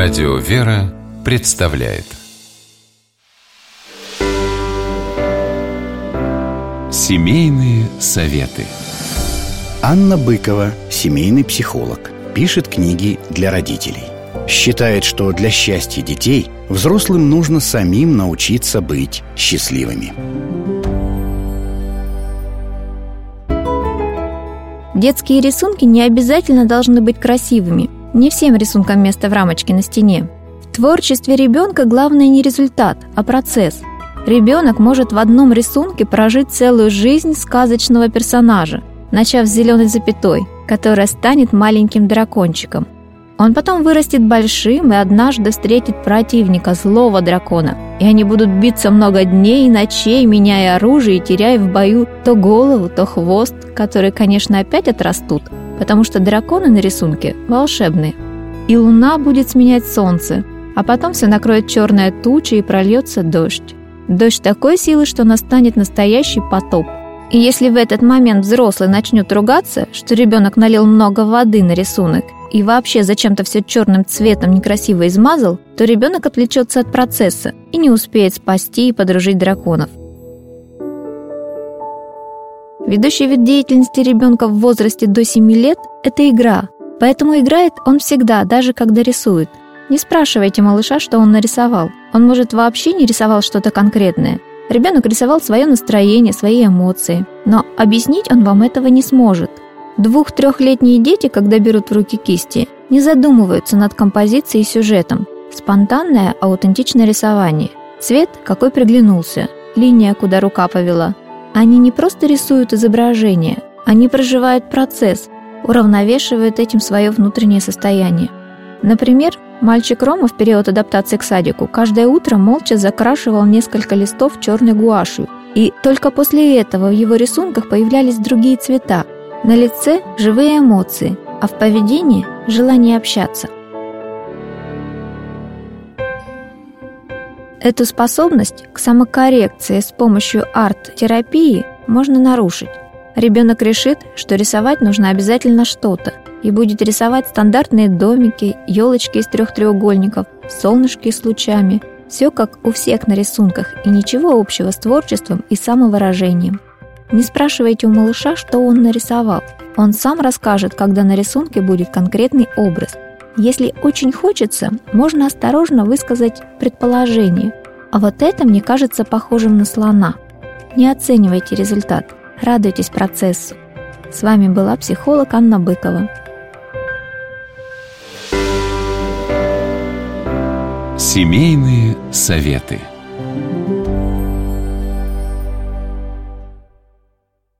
Радио «Вера» представляет Семейные советы Анна Быкова, семейный психолог, пишет книги для родителей. Считает, что для счастья детей взрослым нужно самим научиться быть счастливыми. Детские рисунки не обязательно должны быть красивыми. Не всем рисункам место в рамочке на стене. В творчестве ребенка главное не результат, а процесс. Ребенок может в одном рисунке прожить целую жизнь сказочного персонажа, начав с зеленой запятой, которая станет маленьким дракончиком – он потом вырастет большим и однажды встретит противника, злого дракона. И они будут биться много дней и ночей, меняя оружие и теряя в бою то голову, то хвост, которые, конечно, опять отрастут, потому что драконы на рисунке волшебные. И луна будет сменять солнце, а потом все накроет черная туча и прольется дождь. Дождь такой силы, что настанет настоящий потоп. И если в этот момент взрослый начнет ругаться, что ребенок налил много воды на рисунок, и вообще зачем-то все черным цветом некрасиво измазал, то ребенок отвлечется от процесса и не успеет спасти и подружить драконов. Ведущий вид деятельности ребенка в возрасте до 7 лет – это игра, поэтому играет он всегда, даже когда рисует. Не спрашивайте малыша, что он нарисовал. Он, может, вообще не рисовал что-то конкретное. Ребенок рисовал свое настроение, свои эмоции. Но объяснить он вам этого не сможет – Двух-трехлетние дети, когда берут в руки кисти, не задумываются над композицией и сюжетом. Спонтанное, аутентичное рисование. Цвет, какой приглянулся, линия, куда рука повела. Они не просто рисуют изображение, они проживают процесс, уравновешивают этим свое внутреннее состояние. Например, мальчик Рома в период адаптации к садику каждое утро молча закрашивал несколько листов черной гуашью, и только после этого в его рисунках появлялись другие цвета, на лице живые эмоции, а в поведении желание общаться. Эту способность к самокоррекции с помощью арт-терапии можно нарушить. Ребенок решит, что рисовать нужно обязательно что-то, и будет рисовать стандартные домики, елочки из трех треугольников, солнышки с лучами. Все как у всех на рисунках, и ничего общего с творчеством и самовыражением. Не спрашивайте у малыша, что он нарисовал. Он сам расскажет, когда на рисунке будет конкретный образ. Если очень хочется, можно осторожно высказать предположение. А вот это мне кажется похожим на слона. Не оценивайте результат, радуйтесь процессу. С вами была психолог Анна Быкова. Семейные советы.